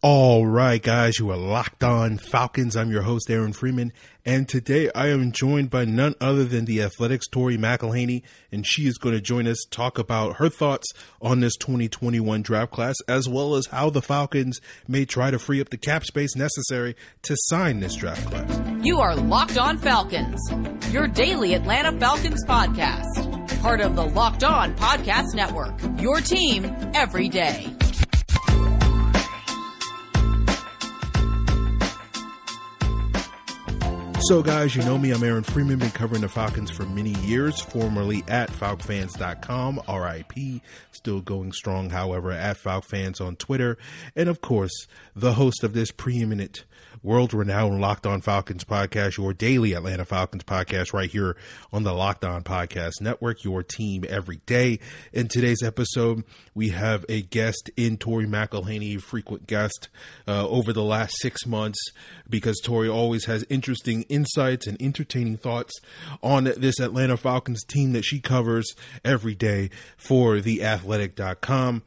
All right, guys, you are locked on Falcons. I'm your host, Aaron Freeman, and today I am joined by none other than the Athletic's, Tori McElhaney, and she is going to join us talk about her thoughts on this 2021 draft class, as well as how the Falcons may try to free up the cap space necessary to sign this draft class. You are Locked On Falcons, your daily Atlanta Falcons podcast, part of the Locked On Podcast Network, your team every day. So, guys, you know me. I'm Aaron Freeman, been covering the Falcons for many years, formerly at FalcFans.com, RIP, still going strong, however, at FalcFans on Twitter, and of course, the host of this preeminent world renowned Locked On Falcons podcast, your daily Atlanta Falcons podcast, right here on the Locked On Podcast Network, your team every day. In today's episode, we have a guest in Tori McElhaney, frequent guest uh, over the last six months, because Tori always has interesting insights and entertaining thoughts on this Atlanta Falcons team that she covers every day for theathletic.com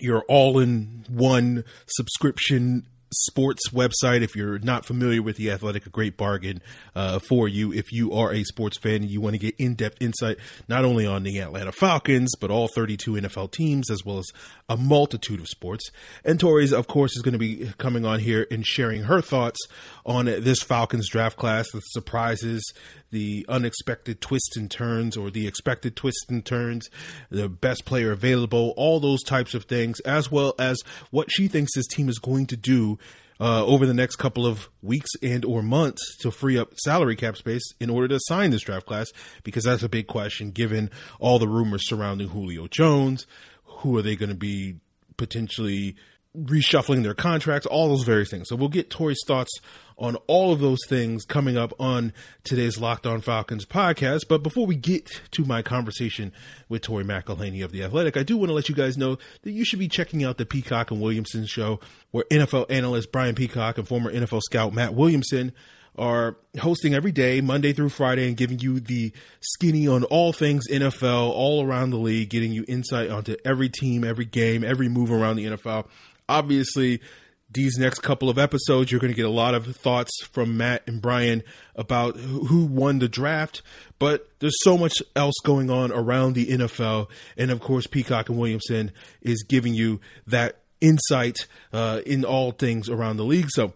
your all in one subscription sports website. If you're not familiar with the Athletic, a great bargain uh, for you. If you are a sports fan and you want to get in depth insight not only on the Atlanta Falcons but all 32 NFL teams as well as a multitude of sports. And Tori's, of course, is going to be coming on here and sharing her thoughts on this Falcons draft class, the surprises, the unexpected twists and turns, or the expected twists and turns, the best player available, all those types of things, as well as what she thinks this team is going to do uh, over the next couple of weeks and or months to free up salary cap space in order to sign this draft class because that's a big question given all the rumors surrounding Julio Jones. Who are they going to be potentially reshuffling their contracts, all those various things. So we'll get Tori's thoughts on all of those things coming up on today's Locked On Falcons podcast. But before we get to my conversation with Tori McElhaney of The Athletic, I do want to let you guys know that you should be checking out the Peacock and Williamson show, where NFL analyst Brian Peacock and former NFL scout Matt Williamson are hosting every day, Monday through Friday, and giving you the skinny on all things NFL, all around the league, getting you insight onto every team, every game, every move around the NFL. Obviously, these next couple of episodes, you're going to get a lot of thoughts from Matt and Brian about who won the draft. But there's so much else going on around the NFL. And of course, Peacock and Williamson is giving you that insight uh, in all things around the league. So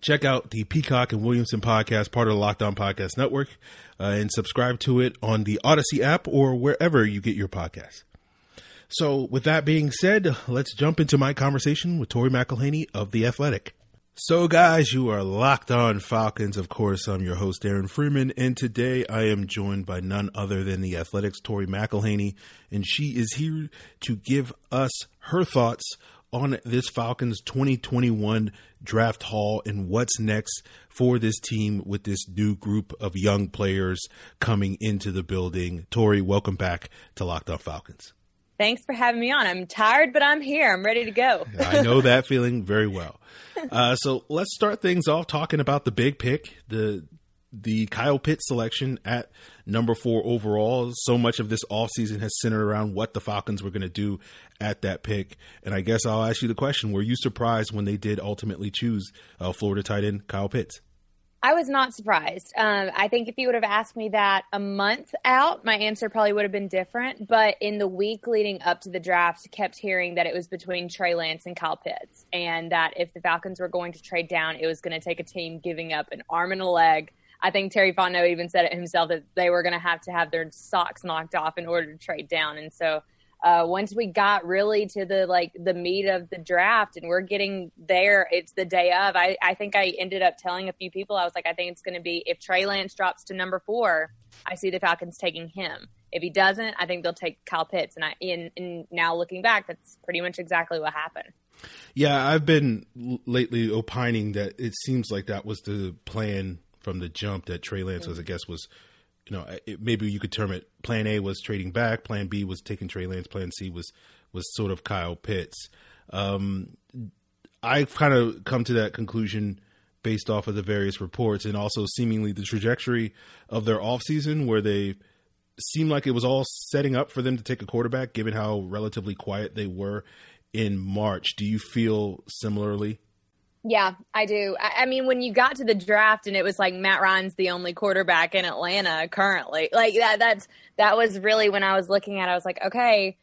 check out the Peacock and Williamson podcast, part of the Locked On Podcast Network, uh, and subscribe to it on the Audacy app or wherever you get your podcasts. So, with that being said, let's jump into my conversation with Tori McElhaney of The Athletic. So, guys, you are locked on Falcons. Of course, I'm your host, Aaron Freeman, and today I am joined by none other than The Athletic's Tori McElhaney, and she is here to give us her thoughts on this Falcons 2021 draft haul and what's next for this team with this new group of young players coming into the building. Tori, welcome back to Locked On Falcons. Thanks for having me on. I'm tired, but I'm here. I'm ready to go. I know that feeling very well. Uh, so let's start things off talking about the big pick, the the Kyle Pitts selection at number four overall. So much of this offseason has centered around what the Falcons were going to do at that pick. And I guess I'll ask you the question: Were you surprised when they did ultimately choose uh, Florida tight end Kyle Pitts? I was not surprised. Um, I think if you would have asked me that a month out, my answer probably would have been different. But in the week leading up to the draft, kept hearing that it was between Trey Lance and Kyle Pitts, and that if the Falcons were going to trade down, it was going to take a team giving up an arm and a leg. I think Terry Fontenot even said it himself that they were going to have to have their socks knocked off in order to trade down. And so uh, once we got really to the like the meat of the draft and we're getting there, it's the day of. I, I think I ended up telling a few people I was like, I think it's going to be if Trey Lance drops to number four, I see the Falcons taking him. If he doesn't, I think they'll take Kyle Pitts. And I in, in now looking back, that's pretty much exactly what happened. Yeah, I've been lately opining that it seems like that was the plan from the jump that Trey Lance was, I guess, was you know, it, maybe you could term it. Plan A was trading back. Plan B was taking Trey Lance. Plan C was was sort of Kyle Pitts. Um, I've kind of come to that conclusion based off of the various reports and also seemingly the trajectory of their offseason where they seemed like it was all setting up for them to take a quarterback given how relatively quiet they were in March. Do you feel similarly? Yeah, I do. I, I, mean, when you got to the draft and it was like Matt Ryan's the only quarterback in Atlanta currently, like that, that's, that was really when I was looking at it, I was like, okay,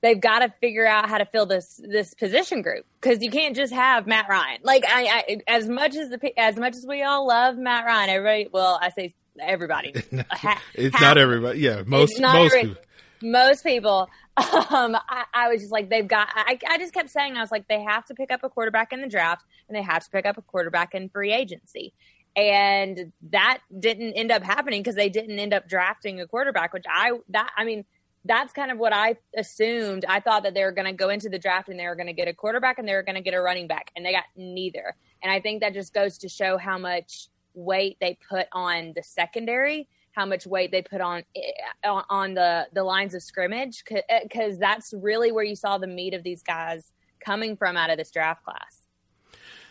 they've got to figure out how to fill this, this position group because you can't just have Matt Ryan. Like I, I, as much as the, as much as we all love Matt Ryan, everybody, well, I say everybody. it's not everybody. Yeah. Most, most, every, people. Most people um, I, I, was just like, they've got, I, I just kept saying, I was like, they have to pick up a quarterback in the draft and they have to pick up a quarterback in free agency. And that didn't end up happening because they didn't end up drafting a quarterback, which I, that, I mean, that's kind of what I assumed. I thought that they were going to go into the draft and they were going to get a quarterback and they were going to get a running back, and they got neither. And I think that just goes to show how much weight they put on the secondary how much weight they put on eh, on the the lines of scrimmage because eh, that's really where you saw the meat of these guys coming from out of this draft class.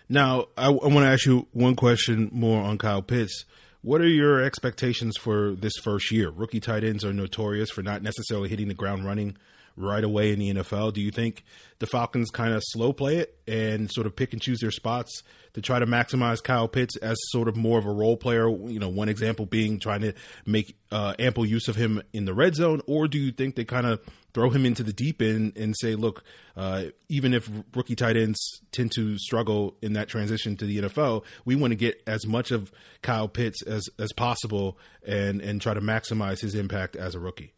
Now, I, I want to ask you one question more on Kyle Pitts. What are your expectations for this first year? Rookie tight ends are notorious for not necessarily hitting the ground running right away in the NFL. Do you think the Falcons kind of slow play it and sort of pick and choose their spots to try to maximize Kyle Pitts as sort of more of a role player? You know, one example being trying to make uh, ample use of him in the red zone, or do you think they kind of throw him into the deep end and say, look, uh, even if rookie tight ends tend to struggle in that transition to the NFL, we want to get as much of Kyle Pitts as as possible and and try to maximize his impact as a rookie.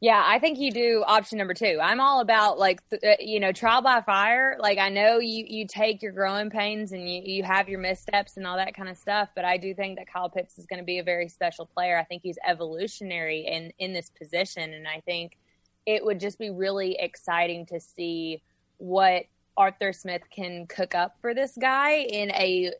Yeah, I think you do option number two. I'm all about like th- uh, you know trial by fire. Like I know you you take your growing pains and you you have your missteps and all that kind of stuff, but I do think that Kyle Pitts is going to be a very special player. I think he's evolutionary in in this position, and I think it would just be really exciting to see what Arthur Smith can cook up for this guy in a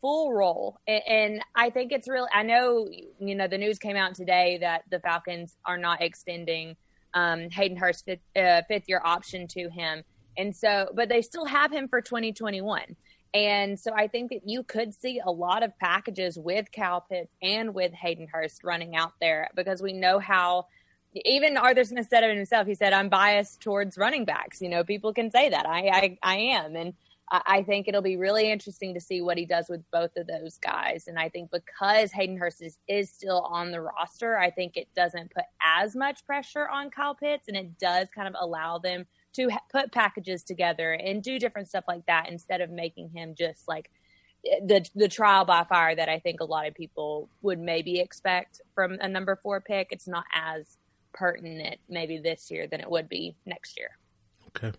full role. And I think it's really, I know, you know, the news came out today that the Falcons are not extending um, Hayden Hurst fifth, uh, fifth year option to him. And so, but they still have him for 2021. And so I think that you could see a lot of packages with Kyle Pitts and with Hayden Hurst running out there because we know how even Arthur Smith said it himself. He said, "I'm biased towards running backs." You know, people can say that. I I, I am, and I think it'll be really interesting to see what he does with both of those guys. And I think because Hayden Hurst is, is still on the roster, I think it doesn't put as much pressure on Kyle Pitts, and it does kind of allow them to ha- put packages together and do different stuff like that instead of making him just like the the trial by fire that I think a lot of people would maybe expect from a number four pick. It's not as pertinent maybe this year than it would be next year. Okay.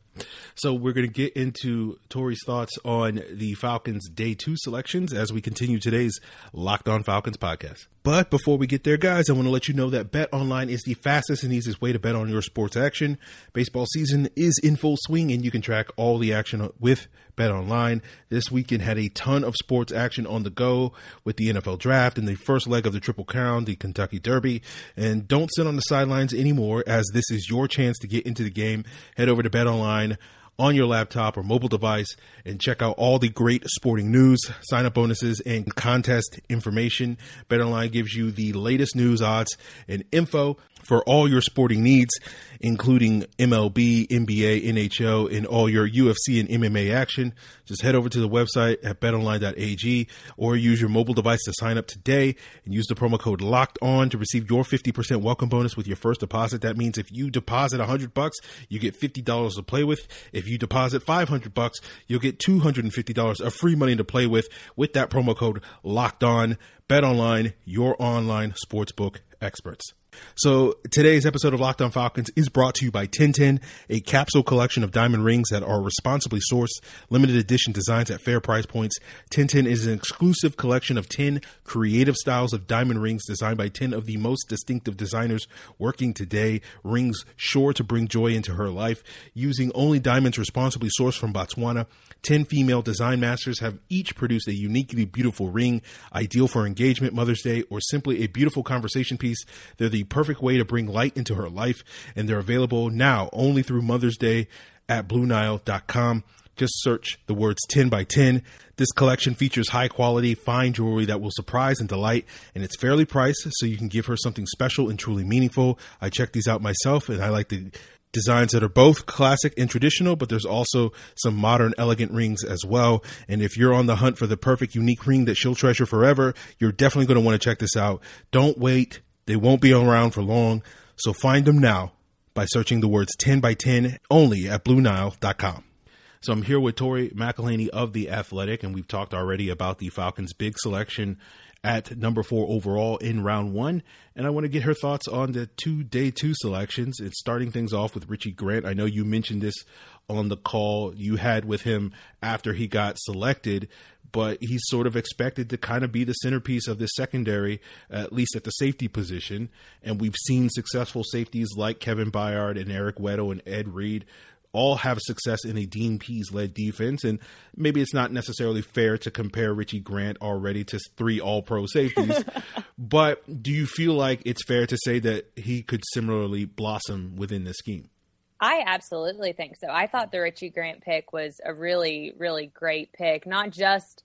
So we're going to get into Tori's thoughts on the Falcons' day two selections as we continue today's Locked On Falcons podcast. But before we get there, guys, I want to let you know that Bet Online is the fastest and easiest way to bet on your sports action. Baseball season is in full swing, and you can track all the action with Bet Online. This weekend had a ton of sports action on the go with the NFL draft and the first leg of the Triple Crown, the Kentucky Derby. And don't sit on the sidelines anymore, as this is your chance to get into the game. Head over to Bet Online line on your laptop or mobile device and check out all the great sporting news, sign up bonuses, and contest information. BetOnline gives you the latest news, odds, and info for all your sporting needs, including MLB, NBA, NHL, and all your UFC and MMA action. Just head over to the website at betonline.ag or use your mobile device to sign up today and use the promo code locked on to receive your 50% welcome bonus with your first deposit. That means if you deposit 100 bucks, you get $50 to play with. If you deposit 500 bucks, you'll get $250 of free money to play with with that promo code locked on. Bet online, your online sportsbook experts. So today's episode of Locked On Falcons is brought to you by Tintin, a capsule collection of diamond rings that are responsibly sourced, limited edition designs at fair price points. Tintin is an exclusive collection of 10 creative styles of diamond rings designed by 10 of the most distinctive designers working today. Rings sure to bring joy into her life. Using only diamonds responsibly sourced from Botswana, 10 female design masters have each produced a uniquely beautiful ring, ideal for engagement, Mother's Day, or simply a beautiful conversation piece. They're the perfect way to bring light into her life, and they're available now only through Mother's Day at BlueNile.com. Just search the words 10 by 10. This collection features high quality, fine jewelry that will surprise and delight, and it's fairly priced, so you can give her something special and truly meaningful. I checked these out myself, and I like the designs that are both classic and traditional, but there's also some modern, elegant rings as well. And if you're on the hunt for the perfect, unique ring that she'll treasure forever, you're definitely going to want to check this out. Don't wait. They won't be around for long. So find them now by searching the words 10 by 10 only at BlueNile.com. So I'm here with Tori McElhaney of The Athletic, and we've talked already about the Falcons' big selection at number four overall in round one. And I want to get her thoughts on the two day two selections. It's starting things off with Richie Grant. I know you mentioned this on the call you had with him after he got selected, but he's sort of expected to kind of be the centerpiece of this secondary, at least at the safety position. And we've seen successful safeties like Kevin Byard and Eric Weddle and Ed Reed all have success in a Dean Pees led defense. And maybe it's not necessarily fair to compare Richie Grant already to three all pro safeties. but do you feel like it's fair to say that he could similarly blossom within the scheme? I absolutely think so. I thought the Richie Grant pick was a really, really great pick, not just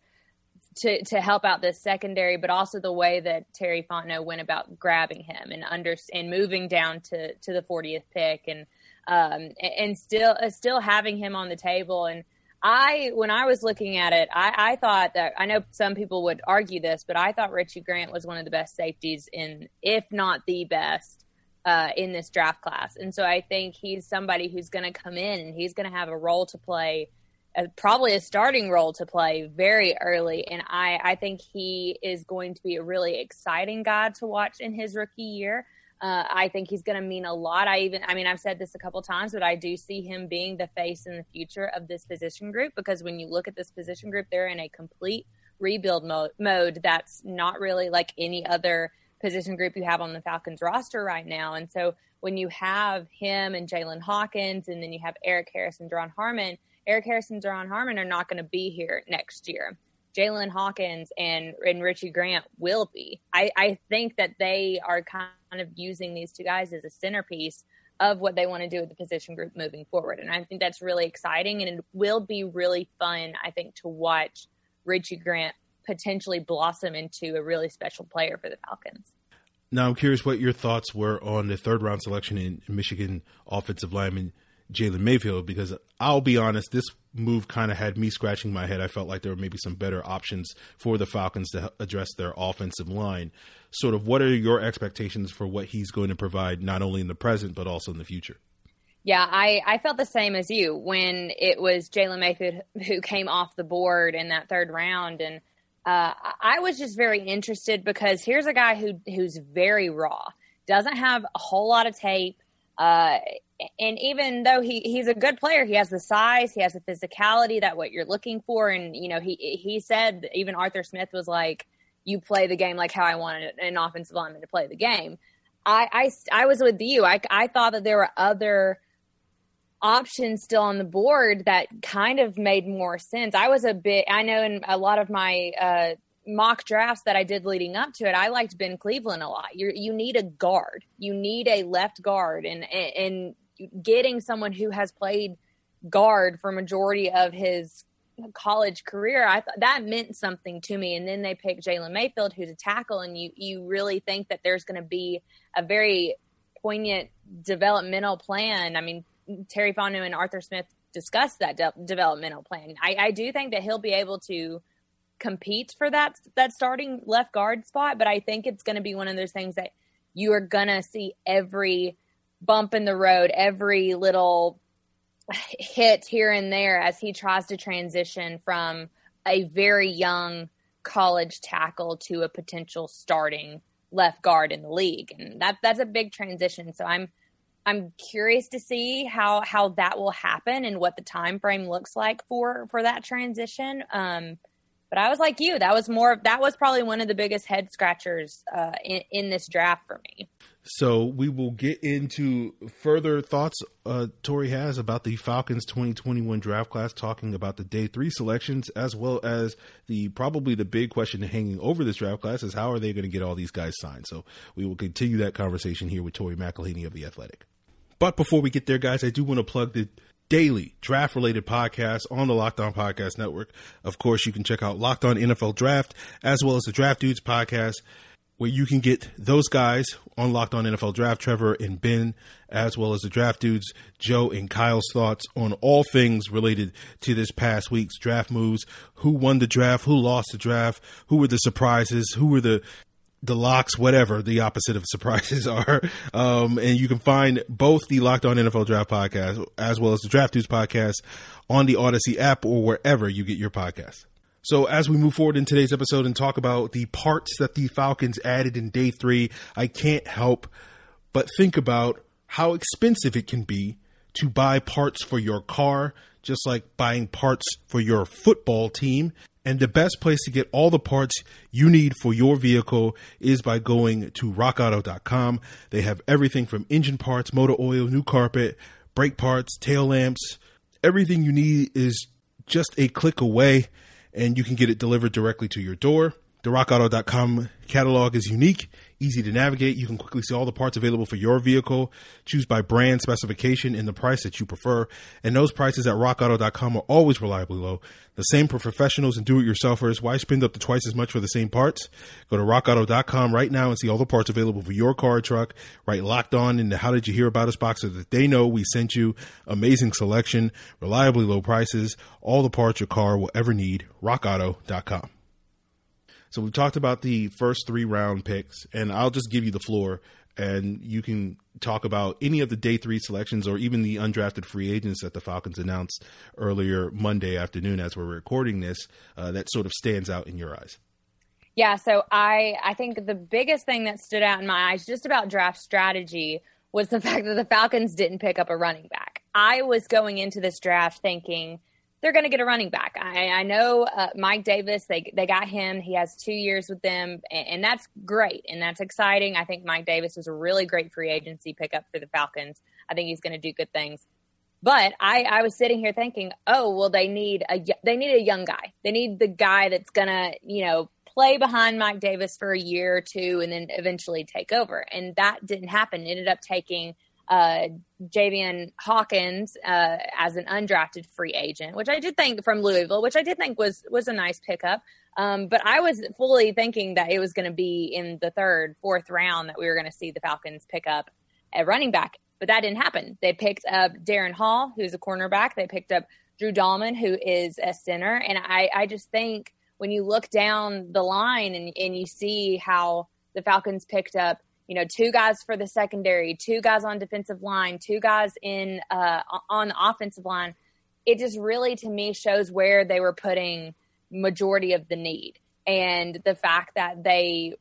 to to help out this secondary, but also the way that Terry Fontenot went about grabbing him and under and moving down to to the 40th pick and um, and still uh, still having him on the table. And I, when I was looking at it, I, I thought that I know some people would argue this, but I thought Richie Grant was one of the best safeties in, if not the best, uh, in this draft class. And so I think he's somebody who's going to come in and he's going to have a role to play. Uh, probably a starting role to play very early. And I, I think he is going to be a really exciting guy to watch in his rookie year. Uh, I think he's going to mean a lot. I even, I mean, I've said this a couple times, but I do see him being the face in the future of this position group because when you look at this position group, they're in a complete rebuild mode, mode that's not really like any other position group you have on the Falcons roster right now. And so when you have him and Jaylinn Hawkins, and then you have Erik Harris and Duron Harmon, Erik Harris and Duron Harmon are not going to be here next year. Jaylinn Hawkins and, and Richie Grant will be. I, I think that they are kind of using these two guys as a centerpiece of what they want to do with the position group moving forward. And I think that's really exciting and it will be really fun, I think, to watch Richie Grant potentially blossom into a really special player for the Falcons. Now, I'm curious what your thoughts were on the third round selection in Michigan offensive lineman Jalen Mayfield because I'll be honest, this move kind of had me scratching my head. I felt like there were maybe some better options for the Falcons to address their offensive line. Sort of, what are your expectations for what he's going to provide, not only in the present but also in the future? Yeah, I, I felt the same as you when it was Jalen Mayfield who came off the board in that third round, and uh, I was just very interested because here's a guy who who's very raw, doesn't have a whole lot of tape. Uh, and even though he he's a good player, he has the size, he has the physicality that what you're looking for. And you know, he he said even Arthur Smith was like, "You play the game like how I wanted an offensive lineman to play the game." I I, I was with you. I I thought that there were other options still on the board that kind of made more sense. I was a bit. I know in a lot of my uh, mock drafts that I did leading up to it, I liked Ben Cleveland a lot. You you need a guard. You need a left guard, and and getting someone who has played guard for majority of his college career, I thought that meant something to me. And then they picked Jalen Mayfield, who's a tackle, and you you really think that there's going to be a very poignant developmental plan. I mean, Terry Fontenot and Arthur Smith discussed that de- developmental plan. I, I do think that he'll be able to compete for that that starting left guard spot, but I think it's going to be one of those things that you are going to see every bump in the road, every little hit here and there as he tries to transition from a very young college tackle to a potential starting left guard in the league. And that that's a big transition. So I'm I'm curious to see how how that will happen and what the time frame looks like for for that transition. Um, but I was like you, that was more that was probably one of the biggest head scratchers uh, in, in this draft for me. So we will get into further thoughts uh, Tori has about the Falcons 2021 draft class, talking about the day three selections, as well as the probably the big question hanging over this draft class is how are they going to get all these guys signed? So we will continue that conversation here with Tori McElhaney of the Athletic. But before we get there, guys, I do want to plug the daily draft related podcast on the Locked On Podcast Network. Of course, you can check out Locked On NFL Draft as well as the Draft Dudes podcast where you can get those guys on Locked On NFL Draft, Trevor and Ben, as well as the draft dudes, Joe and Kyle's thoughts on all things related to this past week's draft moves. Who won the draft? Who lost the draft? Who were the surprises? Who were the the locks, whatever the opposite of surprises are. Um, and you can find both the Locked On NFL Draft podcast as well as the Draft Dudes podcast on the Audacy app or wherever you get your podcasts. So as we move forward in today's episode and talk about the parts that the Falcons added in day three, I can't help but think about how expensive it can be to buy parts for your car, just like buying parts for your football team. And the best place to get all the parts you need for your vehicle is by going to rockauto.com. They have everything from engine parts, motor oil, new carpet, brake parts, tail lamps. Everything you need is just a click away and you can get it delivered directly to your door. The rockauto.com catalog is unique, easy to navigate. You can quickly see all the parts available for your vehicle, choose by brand, specification, and the price that you prefer. And those prices at rockauto.com are always reliably low. The same for professionals and do it yourselfers. Why spend up to twice as much for the same parts? Go to rockauto.com right now and see all the parts available for your car or truck. Write locked on in the How Did You Hear About Us box so that they know we sent you. Amazing selection, reliably low prices, all the parts your car will ever need. rockauto.com. So we've talked about the first three round picks, and I'll just give you the floor, and you can talk about any of the day three selections or even the undrafted free agents that the Falcons announced earlier Monday afternoon as we're recording this uh, that sort of stands out in your eyes. Yeah, so I I think the biggest thing that stood out in my eyes just about draft strategy was the fact that the Falcons didn't pick up a running back. I was going into this draft thinking – they're going to get a running back. I, I know uh, Mike Davis. They they got him. He has two years with them, and, and, that's great and that's exciting. I think Mike Davis was a really great free agency pickup for the Falcons. I think he's going to do good things. But I, I was sitting here thinking, oh well, they need a they need a young guy. They need the guy that's going to you know play behind Mike Davis for a year or two, and then eventually take over. And that didn't happen. It ended up taking uh, Javian Hawkins uh, as an undrafted free agent, which I did think from Louisville, which I did think was was a nice pickup. Um, but I was fully thinking that it was going to be in the third, fourth round that we were going to see the Falcons pick up a running back. But that didn't happen. They picked up Darren Hall, who's a cornerback. They picked up Drew Dalman, who is a center. And I, I just think when you look down the line and, and you see how the Falcons picked up you know, two guys for the secondary, two guys on defensive line, two guys in uh, on the offensive line. It just really, to me, shows where they were putting majority of the need, and the fact that they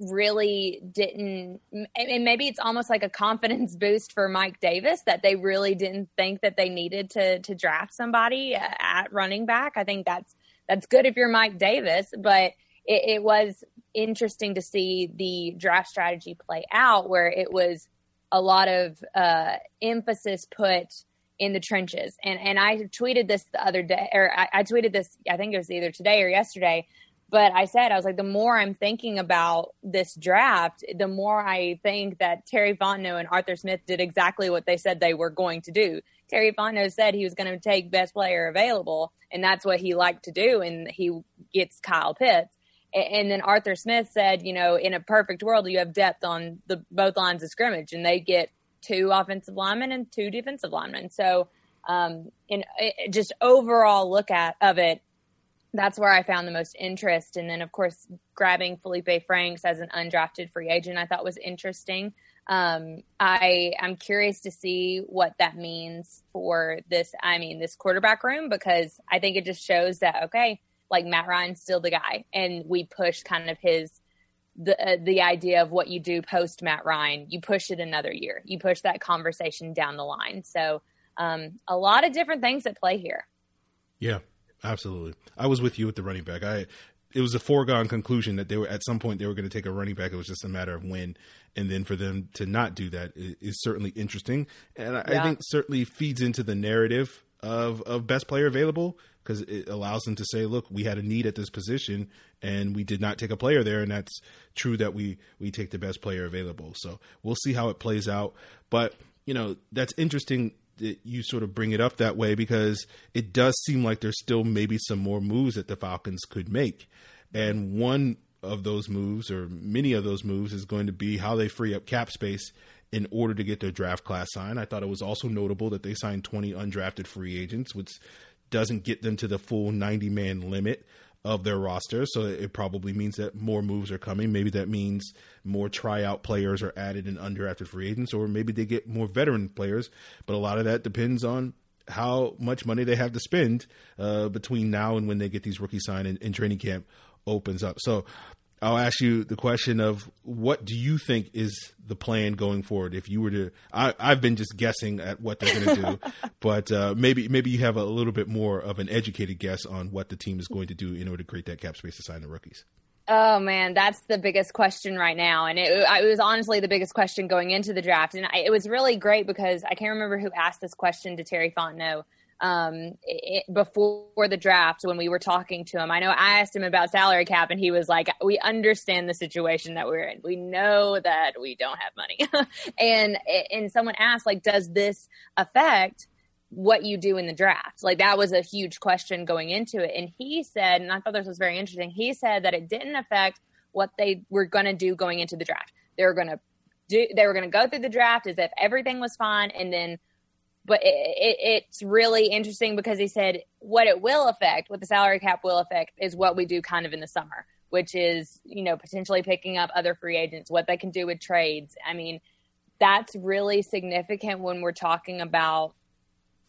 really didn't and maybe it's almost like a confidence boost for Mike Davis that they really didn't think that they needed to to draft somebody at running back. I think that's that's good if you're Mike Davis, but it, it was interesting to see the draft strategy play out where it was a lot of uh, emphasis put in the trenches. And and I tweeted this the other day, or I, I, tweeted this, I think it was either today or yesterday. But I said, I was like, the more I'm thinking about this draft, the more I think that Terry Fontenot and Arthur Smith did exactly what they said they were going to do. Terry Fontenot said he was going to take best player available, and that's what he liked to do, and he gets Kyle Pitts. And then Arthur Smith said, you know, in a perfect world, you have depth on the both lines of scrimmage, and they get two offensive linemen and two defensive linemen. So, um, in just overall look at of it, that's where I found the most interest. And then, of course, grabbing Felipe Franks as an undrafted free agent, I thought was interesting. Um, I am curious to see what that means for this. I mean, this quarterback room because I think it just shows that okay like Matt Ryan's still the guy, and we push kind of his the uh, the idea of what you do post Matt Ryan. You push it another year. You push that conversation down the line. So um, a lot of different things at play here. Yeah, absolutely. I was with you with the running back. I it was a foregone conclusion that they were at some point they were going to take a running back. It was just a matter of when, and then for them to not do that is, is certainly interesting, and I, yeah. I think certainly feeds into the narrative of of best player available because it allows them to say, look, we had a need at this position and we did not take a player there. And that's true that we, we take the best player available. So we'll see how it plays out. But, you know, that's interesting that you sort of bring it up that way because it does seem like there's still maybe some more moves that the Falcons could make. And one of those moves, or many of those moves, is going to be how they free up cap space in order to get their draft class signed. I thought it was also notable that they signed 20 undrafted free agents, which doesn't get them to the full 90 man limit of their roster. So it probably means that more moves are coming. Maybe that means more tryout players are added in undrafted free agents, or maybe they get more veteran players. But a lot of that depends on how much money they have to spend uh, between now and when they get these rookie sign and, and training camp opens up. So I'll ask you the question of what do you think is the plan going forward? If you were to, I, have been just guessing at what they're going to do, but uh, maybe maybe you have a little bit more of an educated guess on what the team is going to do in order to create that cap space to sign the rookies. Oh man, that's the biggest question right now, and it, it was honestly the biggest question going into the draft, and I, it was really great because I can't remember who asked this question to Terry Fontenot um, it, before the draft when we were talking to him. I know I asked him about salary cap, and he was like, "We understand the situation that we're in. We know that we don't have money." and and someone asked, like, "Does this affect?" what you do in the draft. Like that was a huge question going into it. And he said, and I thought this was very interesting. He said that it didn't affect what they were going to do going into the draft. They were going to do, they were going to go through the draft as if everything was fine. And then but it, it, it's really interesting because he said what it will affect, what the salary cap will affect, is what we do kind of in the summer, which is you know potentially picking up other free agents, what they can do with trades. I mean, that's really significant when we're talking about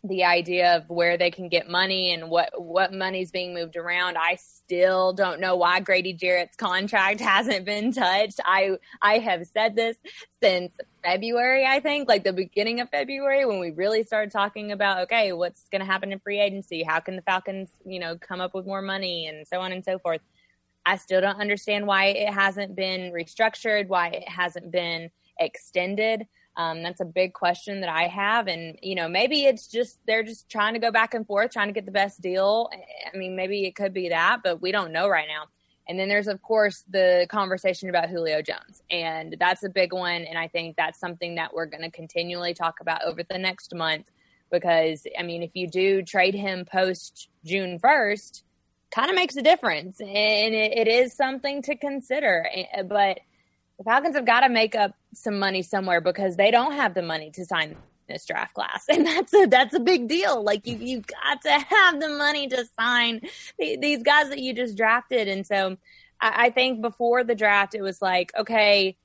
the idea of where they can get money and what what money's being moved around. I still don't know why Grady Jarrett's contract hasn't been touched. I I have said this since February, I think, like the beginning of February when we really started talking about okay, what's going to happen in free agency? How can the Falcons, you know, come up with more money and so on and so forth. I still don't understand why it hasn't been restructured, why it hasn't been extended. Um, that's a big question that I have. And, you know, maybe it's just they're just trying to go back and forth, trying to get the best deal. I mean, maybe it could be that, but we don't know right now. And then there's, of course, the conversation about Julio Jones. And that's a big one. And I think that's something that we're going to continually talk about over the next month because, I mean, if you do trade him post June 1st, kind of makes a difference. And it, it is something to consider. But, the Falcons have got to make up some money somewhere because they don't have the money to sign this draft class, and that's a that's a big deal. Like you you got to have the money to sign these guys that you just drafted, and so I, I think before the draft it was like okay.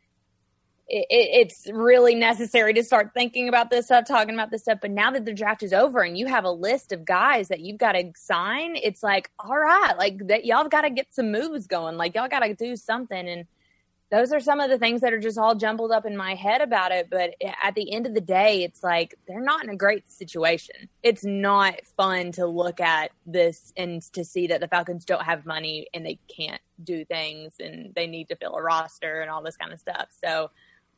It, it's really necessary to start thinking about this stuff, talking about this stuff. But now that the draft is over and you have a list of guys that you've got to sign, it's like, all right, like that, y'all got to get some moves going. Like y'all got to do something. And those are some of the things that are just all jumbled up in my head about it. But at the end of the day, it's like they're not in a great situation. It's not fun to look at this and to see that the Falcons don't have money and they can't do things and they need to fill a roster and all this kind of stuff. So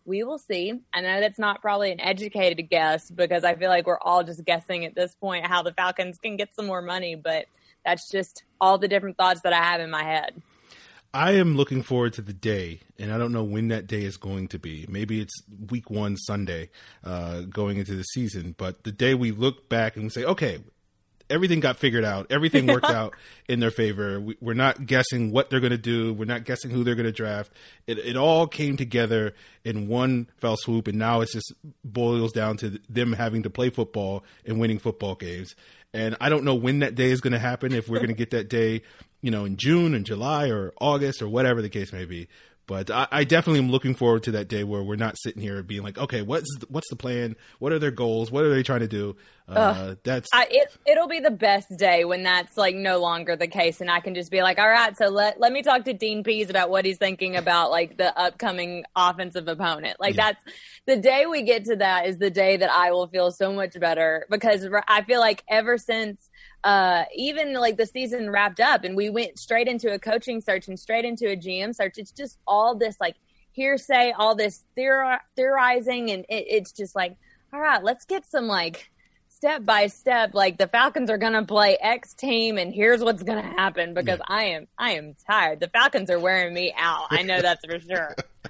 we will see. I know that's not probably an educated guess because I feel like we're all just guessing at this point how the Falcons can get some more money, but that's just all the different thoughts that I have in my head. I am looking forward to the day, and I don't know when that day is going to be. Maybe it's week one Sunday uh, going into the season, but the day we look back and we say, okay, everything got figured out, everything worked out in their favor. We, are not guessing what they're going to do, we're not guessing who they're going to draft. It, it all came together in one fell swoop, and now it just boils down to them having to play football and winning football games. And I don't know when that day is going to happen. If we're going to get that day you know, in June and July or August or whatever the case may be. But I, I, definitely am looking forward to that day where we're not sitting here being like, okay, what's the, what's the plan? What are their goals? What are they trying to do? Uh, that's I, it. It'll be the best day when that's like no longer the case, and I can just be like, all right, so let let me talk to Dean Pees about what he's thinking about like the upcoming offensive opponent. Like yeah. that's the day we get to that is the day that I will feel so much better because I feel like ever since uh, even like the season wrapped up and we went straight into a coaching search and straight into a GM search. It's just all this like hearsay, all this theor- theorizing, and it, it's just like, all right, let's get some like step by step. Like the Falcons are going to play X team, and here's what's going to happen because yeah. I am I am tired. The Falcons are wearing me out. I know that's for sure.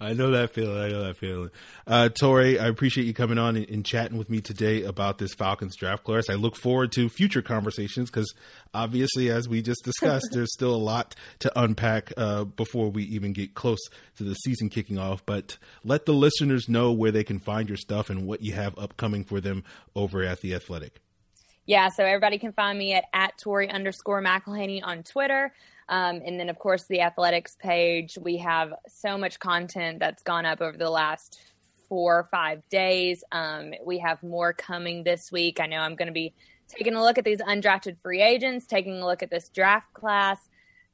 I know that feeling. I know that feeling. Uh, Tori, I appreciate you coming on and, and, chatting with me today about this Falcons draft class. I look forward to future conversations because obviously, as we just discussed, there's still a lot to unpack uh, before we even get close to the season kicking off. But let the listeners know where they can find your stuff and what you have upcoming for them over at The Athletic. Yeah, so everybody can find me at, at Tori underscore McElhaney on Twitter. Um, and then, of course, the athletics page. We have so much content that's gone up over the last four or five days. Um, we have more coming this week. I know I'm going to be taking a look at these undrafted free agents, taking a look at this draft class,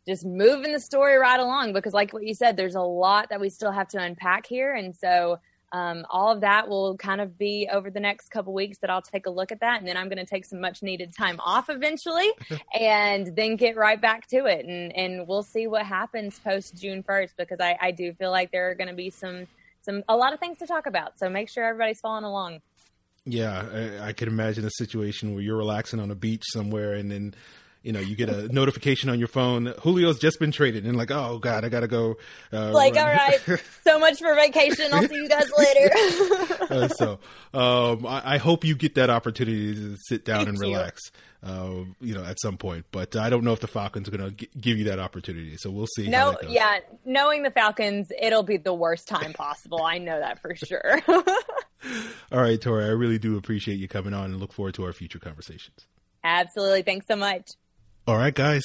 just moving the story right along because, like what you said, there's a lot that we still have to unpack here. And so, um, all of that will kind of be over the next couple weeks that I'll take a look at that. And then I'm going to take some much needed time off eventually and then get right back to it. And, and we'll see what happens post June 1st because I, I do feel like there are going to be some, some, a lot of things to talk about. So make sure everybody's following along. Yeah, I, I could imagine a situation where you're relaxing on a beach somewhere and then you know, you get a notification on your phone. Julio's just been traded, and like, oh god, I gotta go. Uh, like, run. all right, so much for vacation. I'll see you guys later. uh, so, um, I, I, hope you get that opportunity to sit down Thank and relax. Uh, you know, at some point, but I don't know if the Falcons are going to g- give you that opportunity. So we'll see. No, yeah, knowing the Falcons, it'll be the worst time possible. I know that for sure. All right, Tori, I really do appreciate you coming on and look forward to our future conversations. Absolutely. Thanks so much. All right, guys.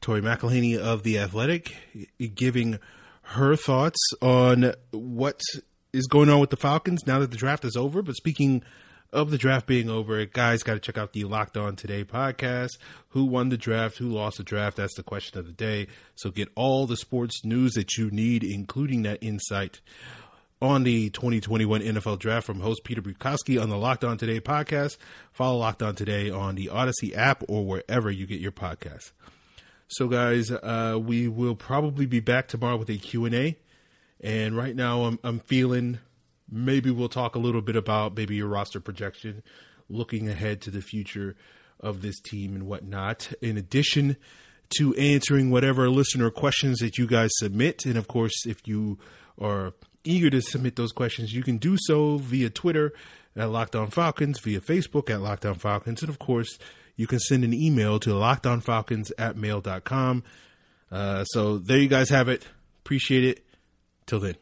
Tori McElhaney of The Athletic giving her thoughts on what is going on with the Falcons now that the draft is over. But speaking of the draft being over, guys, got to check out the Locked On Today podcast. Who won the draft? Who lost the draft? That's the question of the day. So get all the sports news that you need, including that insight on the 2021 NFL Draft from host Peter Bukowski on the Locked On Today podcast. Follow Locked On Today on the Audacy app or wherever you get your podcasts. So, guys, uh, we will probably be back tomorrow with a Q&A. And right now I'm, I'm feeling maybe we'll talk a little bit about maybe your roster projection, looking ahead to the future of this team and whatnot. In addition to answering whatever listener questions that you guys submit. And of course, if you are eager to submit those questions, you can do so via Twitter at Locked On Falcons, via Facebook at Locked On Falcons, and of course, you can send an email to lockedonfalcons at mail.com. Uh, so there you guys have it. Appreciate it. Till then.